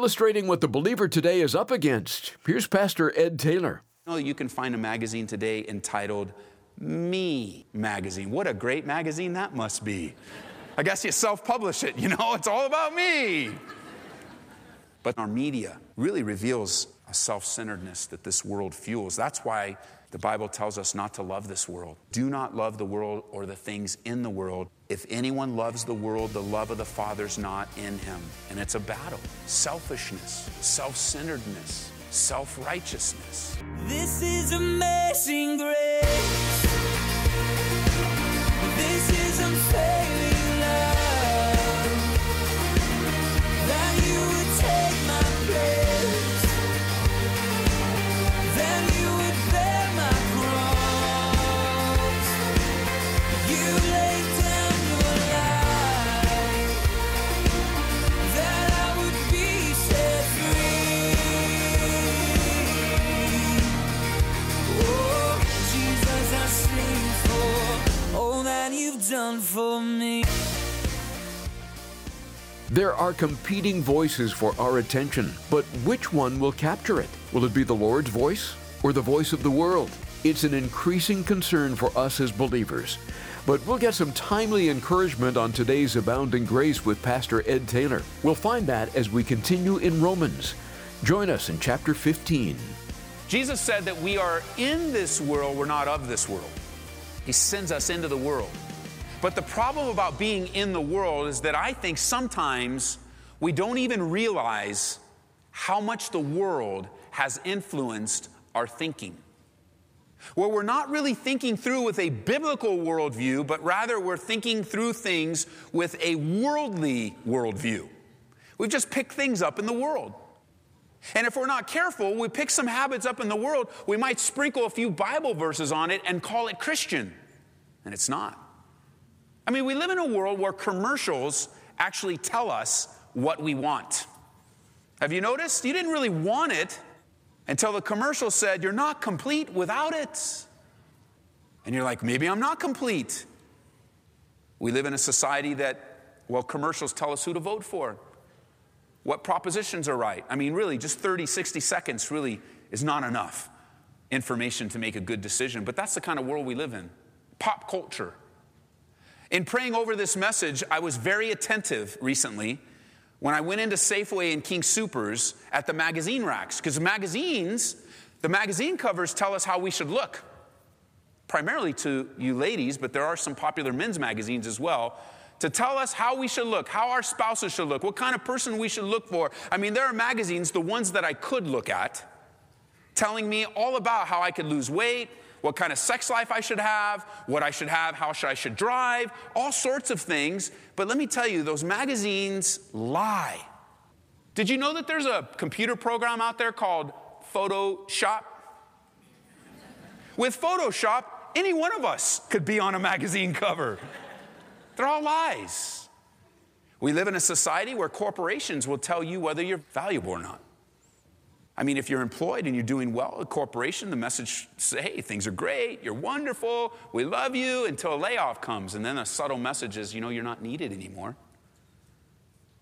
Illustrating what the believer today is up against, here's Pastor Ed Taylor. You, know, you can find a magazine today entitled Me Magazine. What a great magazine that must be. I guess you self publish it, you know, it's all about me. But our media really reveals a self centeredness that this world fuels. That's why the Bible tells us not to love this world. Do not love the world or the things in the world. If anyone loves the world, the love of the Father's not in him. And it's a battle selfishness, self centeredness, self righteousness. This is amazing grace. This is are competing voices for our attention, but which one will capture it? Will it be the Lord's voice or the voice of the world? It's an increasing concern for us as believers. But we'll get some timely encouragement on today's Abounding Grace with Pastor Ed Taylor. We'll find that as we continue in Romans. Join us in chapter 15. Jesus said that we are in this world, we're not of this world. He sends us into the world. But the problem about being in the world is that I think sometimes we don't even realize how much the world has influenced our thinking. Where we're not really thinking through with a biblical worldview, but rather we're thinking through things with a worldly worldview. We've just picked things up in the world. And if we're not careful, we pick some habits up in the world, we might sprinkle a few Bible verses on it and call it Christian. And it's not. I mean, we live in a world where commercials actually tell us what we want. Have you noticed? You didn't really want it until the commercial said, You're not complete without it. And you're like, Maybe I'm not complete. We live in a society that, well, commercials tell us who to vote for, what propositions are right. I mean, really, just 30, 60 seconds really is not enough information to make a good decision. But that's the kind of world we live in pop culture. In praying over this message, I was very attentive recently when I went into Safeway and King Supers at the magazine racks, because magazines, the magazine covers tell us how we should look, primarily to you ladies, but there are some popular men's magazines as well, to tell us how we should look, how our spouses should look, what kind of person we should look for. I mean, there are magazines, the ones that I could look at, telling me all about how I could lose weight, what kind of sex life I should have, what I should have, how should I should drive, all sorts of things. But let me tell you, those magazines lie. Did you know that there's a computer program out there called Photoshop? With Photoshop, any one of us could be on a magazine cover. They're all lies. We live in a society where corporations will tell you whether you're valuable or not. I mean, if you're employed and you're doing well, at a corporation, the message say, hey, things are great, you're wonderful, we love you, until a layoff comes. And then a subtle message is, you know, you're not needed anymore.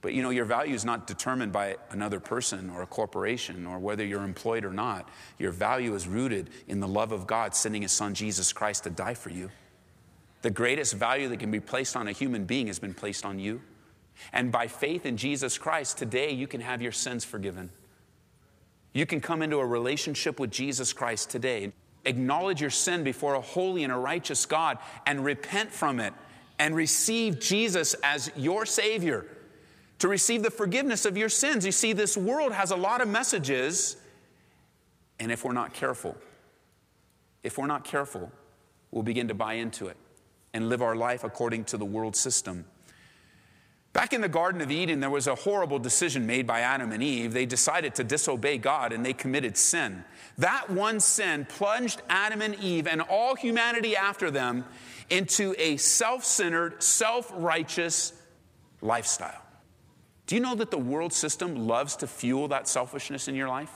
But you know, your value is not determined by another person or a corporation or whether you're employed or not. Your value is rooted in the love of God sending his son Jesus Christ to die for you. The greatest value that can be placed on a human being has been placed on you. And by faith in Jesus Christ, today you can have your sins forgiven. You can come into a relationship with Jesus Christ today, acknowledge your sin before a holy and a righteous God, and repent from it, and receive Jesus as your Savior, to receive the forgiveness of your sins. You see, this world has a lot of messages, and if we're not careful, if we're not careful, we'll begin to buy into it and live our life according to the world system. Back in the Garden of Eden, there was a horrible decision made by Adam and Eve. They decided to disobey God and they committed sin. That one sin plunged Adam and Eve and all humanity after them into a self centered, self righteous lifestyle. Do you know that the world system loves to fuel that selfishness in your life?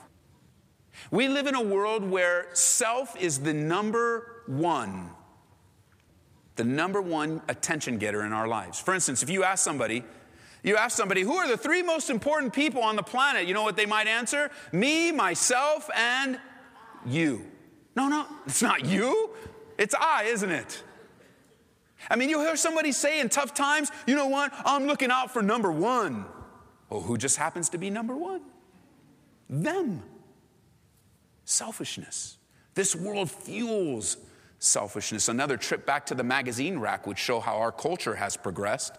We live in a world where self is the number one the number one attention getter in our lives. For instance, if you ask somebody, You ask somebody, who are the three most important people on the planet? You know what they might answer? Me, myself, and you. No, no, it's not you. It's I, isn't it? I mean, you hear somebody say in tough times, you know what? I'm looking out for number one. Oh, who just happens to be number one? Them. Selfishness. This world fuels selfishness. Another trip back to the magazine rack would show how our culture has progressed.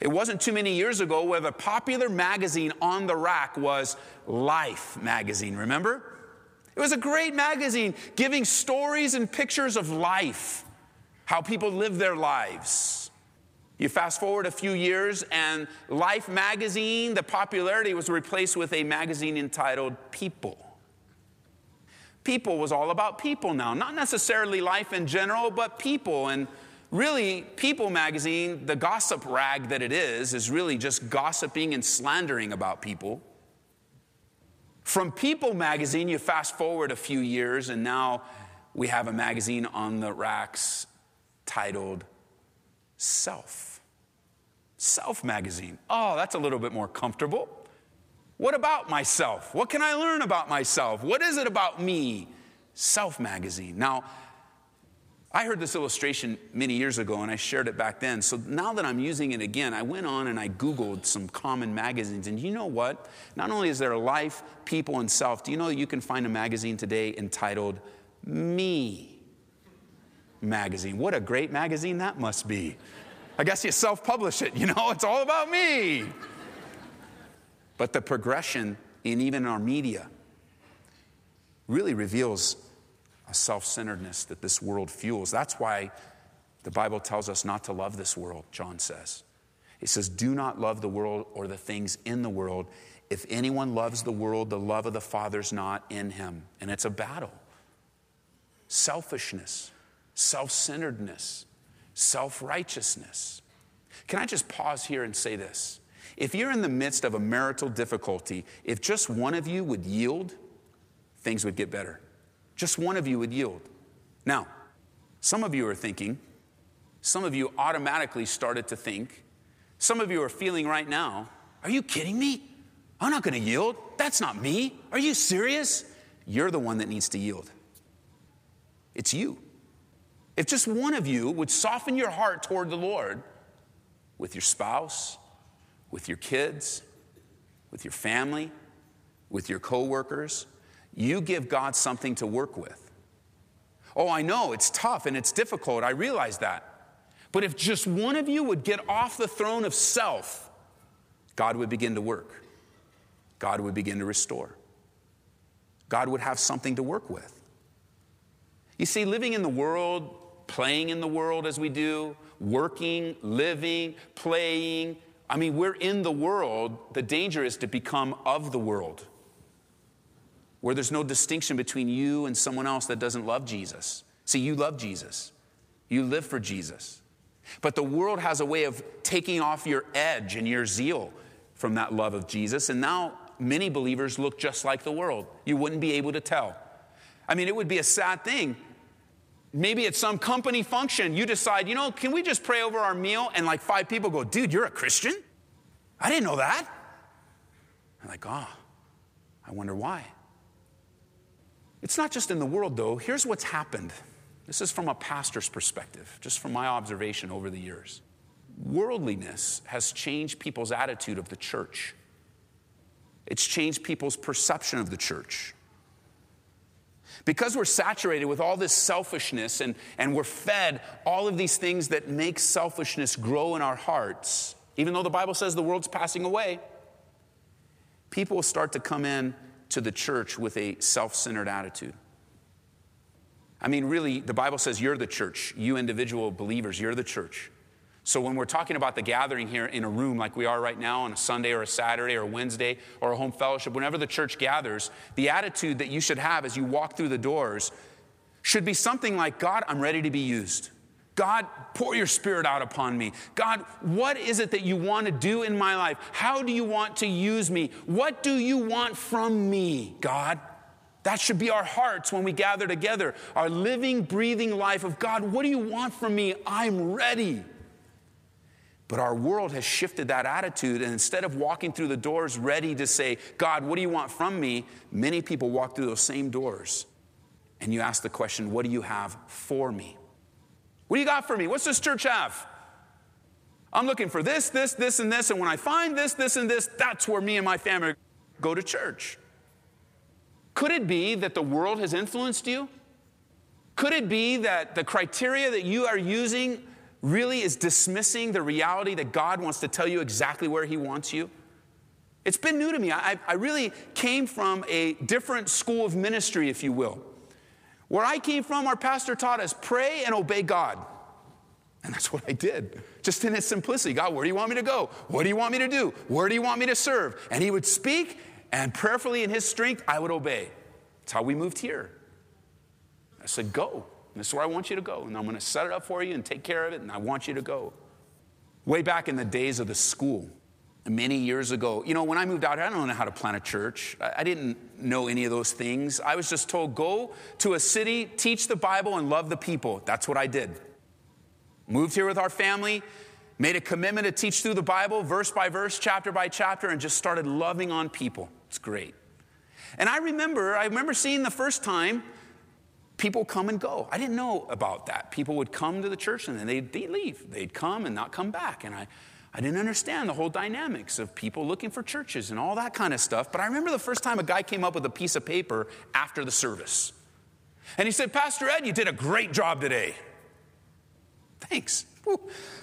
It wasn't too many years ago where the popular magazine on the rack was Life magazine, remember? It was a great magazine giving stories and pictures of life, how people live their lives. You fast forward a few years, and Life magazine, the popularity was replaced with a magazine entitled People. People was all about people now, not necessarily life in general, but people. And really, People magazine, the gossip rag that it is, is really just gossiping and slandering about people. From People magazine, you fast forward a few years, and now we have a magazine on the racks titled Self. Self magazine. Oh, that's a little bit more comfortable. What about myself? What can I learn about myself? What is it about me? Self magazine. Now, I heard this illustration many years ago and I shared it back then. So now that I'm using it again, I went on and I Googled some common magazines. And you know what? Not only is there life, people, and self, do you know that you can find a magazine today entitled Me Magazine? What a great magazine that must be. I guess you self publish it, you know, it's all about me. But the progression in even our media really reveals a self centeredness that this world fuels. That's why the Bible tells us not to love this world, John says. It says, Do not love the world or the things in the world. If anyone loves the world, the love of the Father's not in him. And it's a battle. Selfishness, self centeredness, self righteousness. Can I just pause here and say this? If you're in the midst of a marital difficulty, if just one of you would yield, things would get better. Just one of you would yield. Now, some of you are thinking, some of you automatically started to think, some of you are feeling right now, are you kidding me? I'm not to yield. That's not me. Are you serious? You're the one that needs to yield. It's you. If just one of you would soften your heart toward the Lord with your spouse, with your kids, with your family, with your coworkers, you give God something to work with. Oh, I know it's tough and it's difficult. I realize that. But if just one of you would get off the throne of self, God would begin to work. God would begin to restore. God would have something to work with. You see, living in the world, playing in the world as we do, working, living, playing, I mean, we're in the world. The danger is to become of the world where there's no distinction between you and someone else that doesn't love Jesus. See, you love Jesus, you live for Jesus. But the world has a way of taking off your edge and your zeal from that love of Jesus. And now many believers look just like the world. You wouldn't be able to tell. I mean, it would be a sad thing. Maybe at some company function, you decide, you know, can we just pray over our meal? And like five people go, dude, you're a Christian? I didn't know that. I'm like, oh, I wonder why. It's not just in the world, though. Here's what's happened. This is from a pastor's perspective, just from my observation over the years. Worldliness has changed people's attitude of the church, it's changed people's perception of the church. Because we're saturated with all this selfishness and, and we're fed all of these things that make selfishness grow in our hearts, even though the Bible says the world's passing away, people will start to come in to the church with a self centered attitude. I mean, really, the Bible says you're the church. You individual believers, you're the church. So when we're talking about the gathering here in a room like we are right now on a Sunday or a Saturday or a Wednesday or a home fellowship, whenever the church gathers, the attitude that you should have as you walk through the doors should be something like God, I'm ready to be used. God, pour your spirit out upon me. God, what is it that you want to do in my life? How do you want to use me? What do you want from me, God? That should be our hearts when we gather together. Our living, breathing life of God, what do you want from me? I'm ready. But our world has shifted that attitude, and instead of walking through the doors ready to say, God, what do you want from me? Many people walk through those same doors, and you ask the question, What do you have for me? What do you got for me? What's this church have? I'm looking for this, this, this, and this, and when I find this, this, and this, that's where me and my family go to church. Could it be that the world has influenced you? Could it be that the criteria that you are using really is dismissing the reality that God wants to tell you exactly where He wants you? It's been new to me. I, I really came from a different school of ministry, if you will. Where I came from, our pastor taught us pray and obey God. And that's what I did, just in its simplicity. God, where do you want me to go? What do you want me to do? Where do you want me to serve? And He would speak, and prayerfully in His strength, I would obey. That's how we moved here. I said, Go. This is where I want you to go. And I'm going to set it up for you and take care of it, and I want you to go. Way back in the days of the school, many years ago, you know, when I moved out here, I don't know how to plant a church. I didn't know any of those things. I was just told, go to a city, teach the Bible, and love the people. That's what I did. Moved here with our family, made a commitment to teach through the Bible, verse by verse, chapter by chapter, and just started loving on people. It's great. And I remember, I remember seeing the first time people come and go. I didn't know about that. People would come to the church and then they'd, they'd leave. They'd come and not come back. And I, I didn't understand the whole dynamics of people looking for churches and all that kind of stuff. But I remember the first time a guy came up with a piece of paper after the service. And he said, Pastor Ed, you did a great job today. Thanks.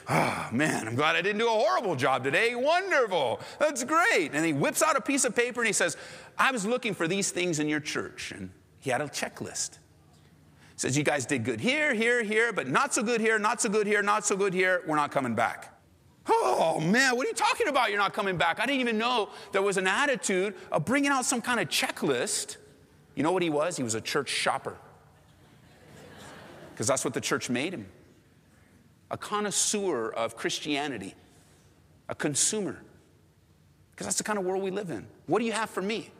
Oh, man, I'm glad I didn't do a horrible job today. Wonderful. That's great. And he whips out a piece of paper and he says, I was looking for these things in your church. And he had a checklist. Says, You guys did good here, here, here, but not so good here, not so good here, not so good here. We're not coming back. Oh man, what are you talking about? You're not coming back. I didn't even know there was an attitude of bringing out some kind of checklist. You know what he was? He was a church shopper. Because that's what the church made him a connoisseur of Christianity, a consumer. Because that's the kind of world we live in. What do you have for me?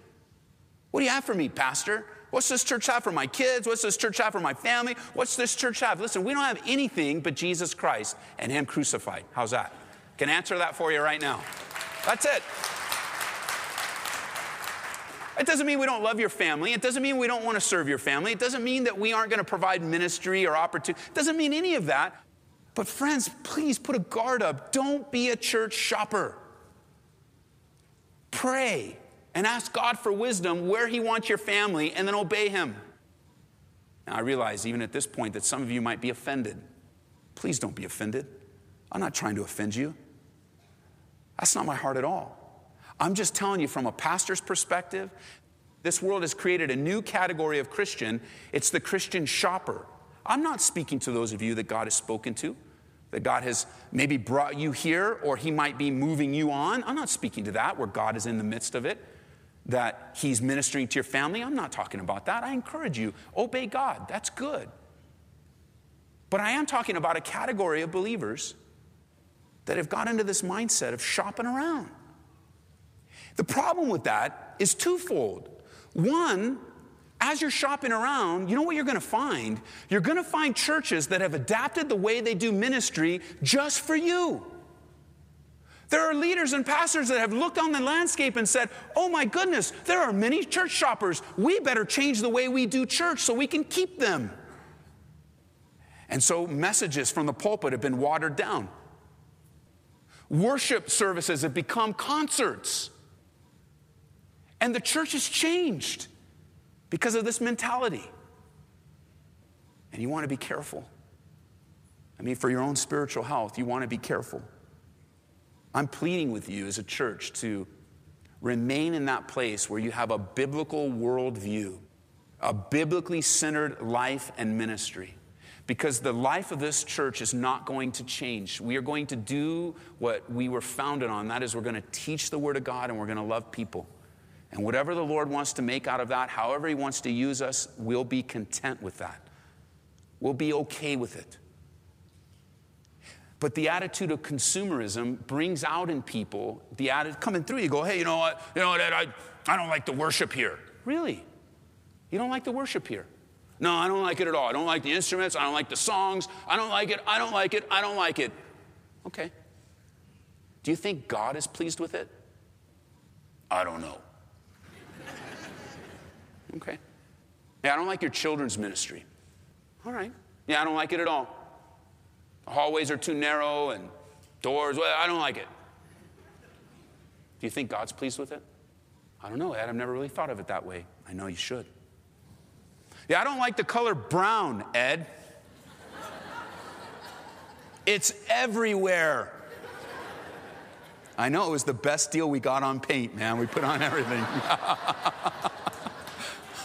What do you have for me, Pastor? What's this church have for my kids? What's this church have for my family? What's this church have? Listen, we don't have anything but Jesus Christ and Him crucified. How's that? Can answer that for you right now. That's it. It doesn't mean we don't love your family. It doesn't mean we don't want to serve your family. It doesn't mean that we aren't going to provide ministry or opportunity. It doesn't mean any of that. But, friends, please put a guard up. Don't be a church shopper. Pray and ask God for wisdom where He wants your family and then obey Him. Now, I realize even at this point that some of you might be offended. Please don't be offended. I'm not trying to offend you. That's not my heart at all. I'm just telling you from a pastor's perspective, this world has created a new category of Christian. It's the Christian shopper. I'm not speaking to those of you that God has spoken to, that God has maybe brought you here, or He might be moving you on. I'm not speaking to that where God is in the midst of it that he's ministering to your family. I'm not talking about that. I encourage you, obey God. That's good. But I am talking about a category of believers that have got into this mindset of shopping around. The problem with that is twofold. One, as you're shopping around, you know what you're going to find? You're going to find churches that have adapted the way they do ministry just for you. There are leaders and pastors that have looked on the landscape and said, Oh my goodness, there are many church shoppers. We better change the way we do church so we can keep them. And so messages from the pulpit have been watered down. Worship services have become concerts. And the church has changed because of this mentality. And you want to be careful. I mean, for your own spiritual health, you want to be careful. I'm pleading with you as a church to remain in that place where you have a biblical worldview, a biblically centered life and ministry. Because the life of this church is not going to change. We are going to do what we were founded on. That is, we're going to teach the Word of God and we're going to love people. And whatever the Lord wants to make out of that, however He wants to use us, we'll be content with that. We'll be okay with it. But the attitude of consumerism brings out in people the attitude coming through. You go, hey, you know what? You know what, I, I don't like the worship here. Really? You don't like the worship here? No, I don't like it at all. I don't like the instruments. I don't like the songs. I don't like it. I don't like it. I don't like it. Okay. Do you think God is pleased with it? I don't know. okay. Yeah, I don't like your children's ministry. All right. Yeah, I don't like it at all. Hallways are too narrow and doors, well, I don't like it. Do you think God's pleased with it? I don't know, Ed. I've never really thought of it that way. I know you should. Yeah, I don't like the color brown, Ed. It's everywhere. I know it was the best deal we got on paint, man. We put on everything.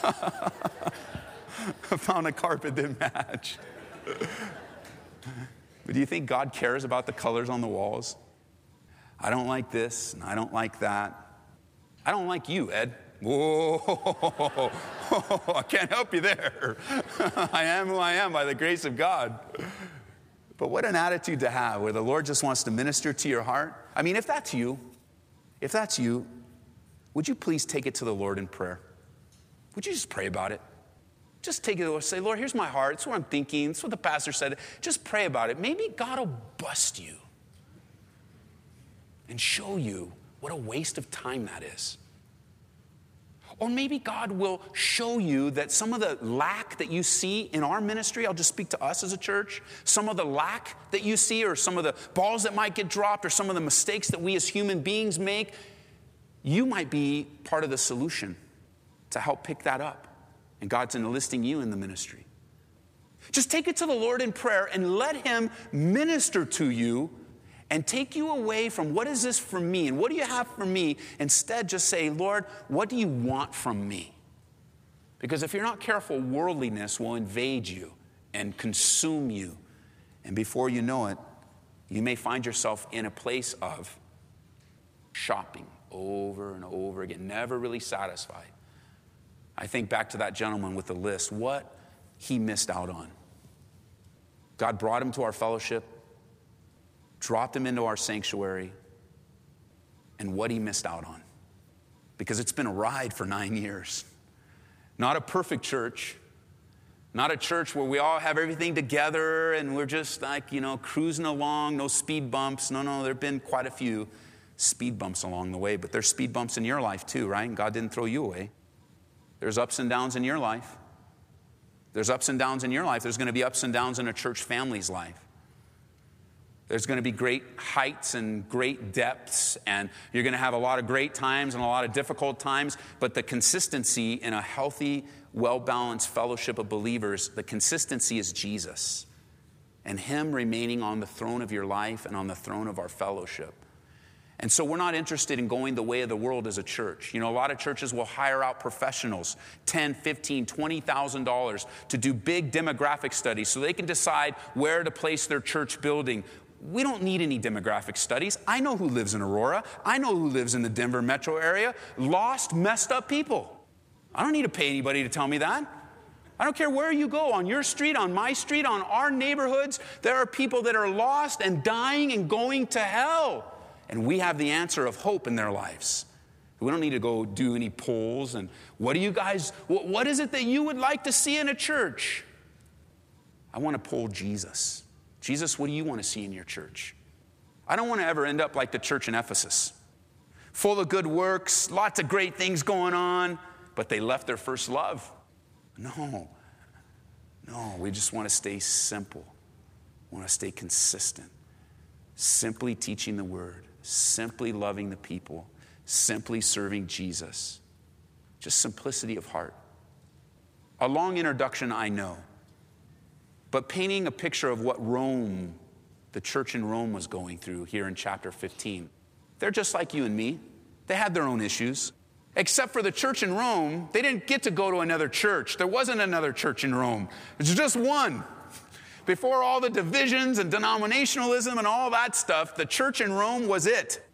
I found a carpet that match. But do you think God cares about the colors on the walls? I don't like this, and I don't like that. I don't like you, Ed. Whoa, I can't help you there. I am who I am by the grace of God. But what an attitude to have where the Lord just wants to minister to your heart. I mean, if that's you, if that's you, would you please take it to the Lord in prayer? Would you just pray about it? Just take it Lord. Say, Lord, here's my heart. It's what I'm thinking. It's what the pastor said. Just pray about it. Maybe God will bust you and show you what a waste of time that is. Or maybe God will show you that some of the lack that you see in our ministry, I'll just speak to us as a church, some of the lack that you see, or some of the balls that might get dropped, or some of the mistakes that we as human beings make, you might be part of the solution to help pick that up. And God's enlisting you in the ministry. Just take it to the Lord in prayer and let Him minister to you and take you away from what is this for me and what do you have for me? Instead, just say, Lord, what do you want from me? Because if you're not careful, worldliness will invade you and consume you. And before you know it, you may find yourself in a place of shopping over and over again, never really satisfied. I think back to that gentleman with the list, what he missed out on. God brought him to our fellowship dropped him into our sanctuary, and what he missed out on. Because it's been a ride for nine years. Not a perfect church, not a church where we all have everything together and we're just like, you know, cruising along, no speed bumps. No, no, there have been quite a few speed bumps along the way, but there's speed bumps in your life too, right? God didn't throw you away. There's ups and downs in your life. There's ups and downs in your life. There's going to be ups and downs in a church family's life. There's going to be great heights and great depths, and you're going to have a lot of great times and a lot of difficult times. But the consistency in a healthy, well balanced fellowship of believers, the consistency is Jesus and Him remaining on the throne of your life and on the throne of our fellowship. And so we're not interested in going the way of the world as a church. You know, a lot of churches will hire out professionals, 10, 15, 20,000 dollars to do big demographic studies so they can decide where to place their church building, we don't need any demographic studies. I know who lives in Aurora. I know who lives in the Denver metro area. Lost, messed up people. I don't need to pay anybody to tell me that. I don't care where you go, on your street, on my street, on our neighborhoods, there are people that are lost and dying and going to hell. And we have the answer of hope in their lives. We don't need to go do any polls. And what do you guys, what is it that you would like to see in a church? I want to poll Jesus. Jesus, what do you want to see in your church? I don't want to ever end up like the church in Ephesus, full of good works, lots of great things going on, but they left their first love. No, no, we just want to stay simple, we want to stay consistent, simply teaching the word, simply loving the people, simply serving Jesus. Just simplicity of heart. A long introduction, I know but painting a picture of what Rome, the church in Rome, was going through here in chapter 15. They're just like you and me, they had their own issues. Except for the church in Rome, they didn't get to go to another church. There wasn't another church in Rome, it's just one. Before all the divisions and denominationalism and all that stuff, the church in Rome was it.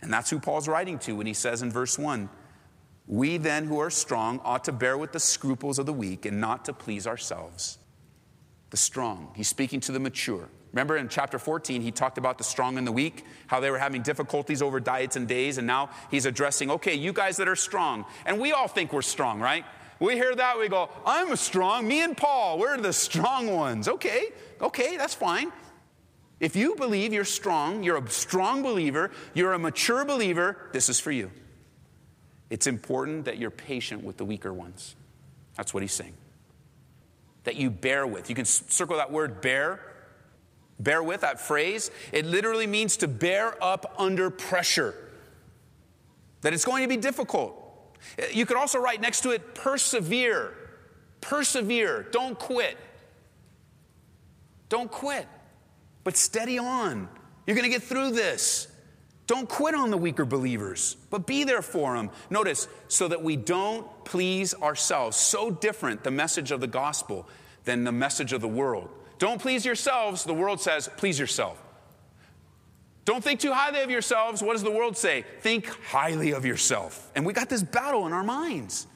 And that's who Paul's writing to when he says in verse 1 We then who are strong ought to bear with the scruples of the weak and not to please ourselves the strong. He's speaking to the mature. Remember in chapter 14, he talked about the strong and the weak, how they were having difficulties over diets and days, and now he's addressing, okay, you guys that are strong. And we all think we're strong, right? We hear that, we go, I'm strong, me and Paul, we're the strong ones. Okay, okay, that's fine. If you believe you're strong, you're a strong believer, you're a mature believer, this is for you. It's important that you're patient with the weaker ones. That's what he's saying. That you bear with. You can circle that word bear. Bear with that phrase. It literally means to bear up under pressure. That it's going to be difficult. You could also write next to it persevere. Persevere. Don't quit. Don't quit, but steady on. You're going to get through this. Don't quit on the weaker believers, but be there for them. Notice, so that we don't please ourselves. So different the message of the gospel than the message of the world. Don't please yourselves. The world says, please yourself. Don't think too highly of yourselves. What does the world say? Think highly of yourself. And we got this battle in our minds.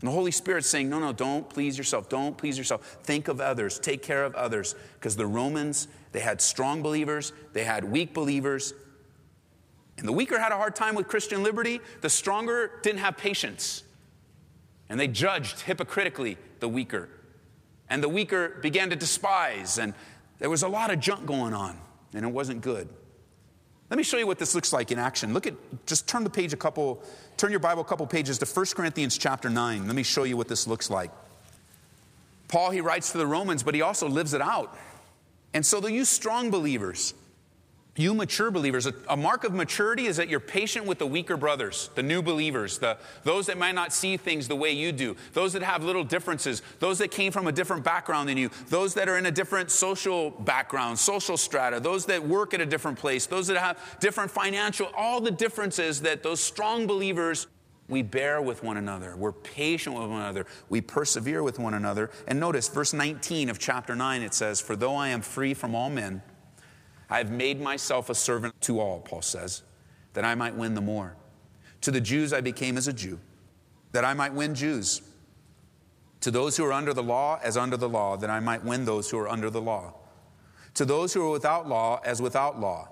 And the Holy Spirit's saying, no, no, don't please yourself. Don't please yourself. Think of others. Take care of others. Because the Romans, they had strong believers, they had weak believers. And the weaker had a hard time with Christian liberty. The stronger didn't have patience. And they judged hypocritically the weaker. And the weaker began to despise. And there was a lot of junk going on. And it wasn't good. Let me show you what this looks like in action. Look at, just turn the page a couple, turn your Bible a couple pages to 1 Corinthians chapter 9. Let me show you what this looks like. Paul, he writes to the Romans, but he also lives it out. And so use strong believers. You mature believers, a, mark of maturity is that you're patient with the weaker brothers, the new believers, the, those that might not see things the way you do, those that have little differences, those that came from a different background than you, those that are in a different social background, social strata, those that work at a different place, those that have different financial, all the differences that those strong believers we bear with one another. We're patient with one another. We persevere with one another. And notice verse 19 of chapter 9, it says, For though I am free from all men, I have made myself a servant to all, Paul says, that I might win the more. To the Jews I became as a Jew, that I might win Jews. To those who are under the law, as under the law, that I might win those who are under the law. To those who are without law, as without law.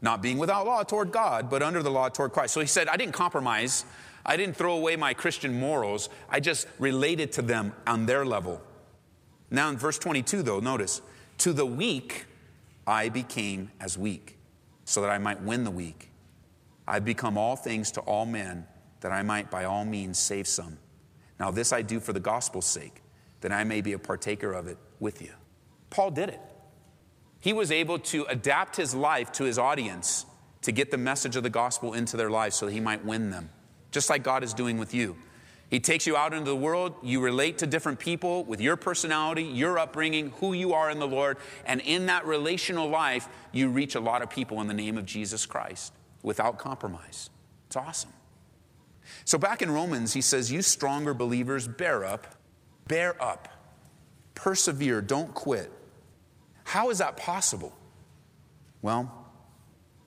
Not being without law toward God, but under the law toward Christ. So he said, I didn't compromise. I didn't throw away my Christian morals. I just related to them on their level. Now in verse 22, though, notice, to the weak, I became as weak, so that I might win the weak. I become all things to all men, that I might by all means save some. Now, this I do for the gospel's sake, that I may be a partaker of it with you. Paul did it. He was able to adapt his life to his audience to get the message of the gospel into their lives so that he might win them, just like God is doing with you. He takes you out into the world. You relate to different people with your personality, your upbringing, who you are in the Lord. And in that relational life, you reach a lot of people in the name of Jesus Christ without compromise. It's awesome. So back in Romans, he says, You stronger believers, bear up, bear up, persevere, don't quit. How is that possible? Well,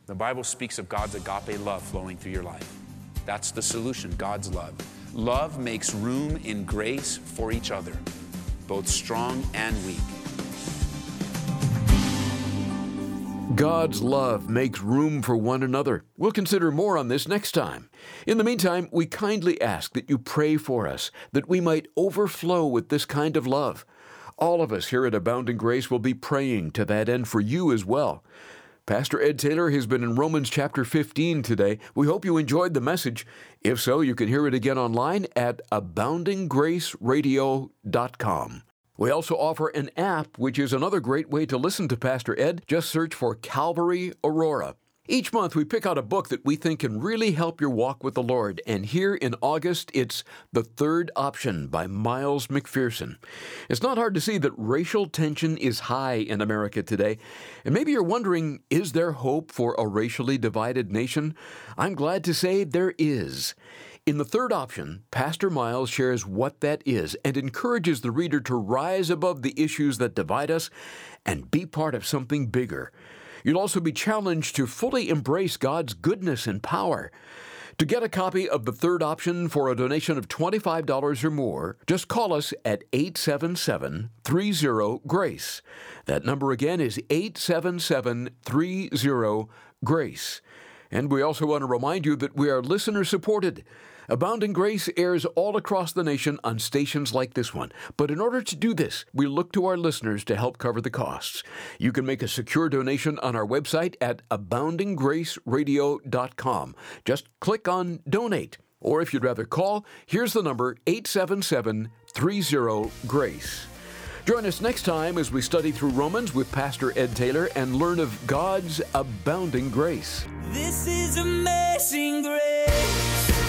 the Bible speaks of God's agape love flowing through your life. That's the solution, God's love. Love makes room in grace for each other, both strong and weak. God's love makes room for one another. We'll consider more on this next time. In the meantime, we kindly ask that you pray for us, that we might overflow with this kind of love. All of us here at Abounding Grace will be praying to that end for you as well. Pastor Ed Taylor has been in Romans chapter 15 today. We hope you enjoyed the message. If so, you can hear it again online at aboundinggraceradio.com. We also offer an app, which is another great way to listen to Pastor Ed. Just search for Calvary Aurora. Each month, we pick out a book that we think can really help your walk with the Lord. And here in August, it's The Third Option by Miles McPherson. It's not hard to see that racial tension is high in America today. And maybe you're wondering is there hope for a racially divided nation? I'm glad to say there is. In the third option, Pastor Miles shares what that is and encourages the reader to rise above the issues that divide us and be part of something bigger. You'll also be challenged to fully embrace God's goodness and power. To get a copy of the third option for a donation of $25 or more, just call us at 877 30 GRACE. That number again is 877 30 GRACE. And we also want to remind you that we are listener supported. Abounding Grace airs all across the nation on stations like this one. But in order to do this, we look to our listeners to help cover the costs. You can make a secure donation on our website at aboundinggraceradio.com. Just click on Donate. Or if you'd rather call, here's the number 877 30 Grace. Join us next time as we study through Romans with Pastor Ed Taylor and learn of God's abounding grace. This is amazing grace.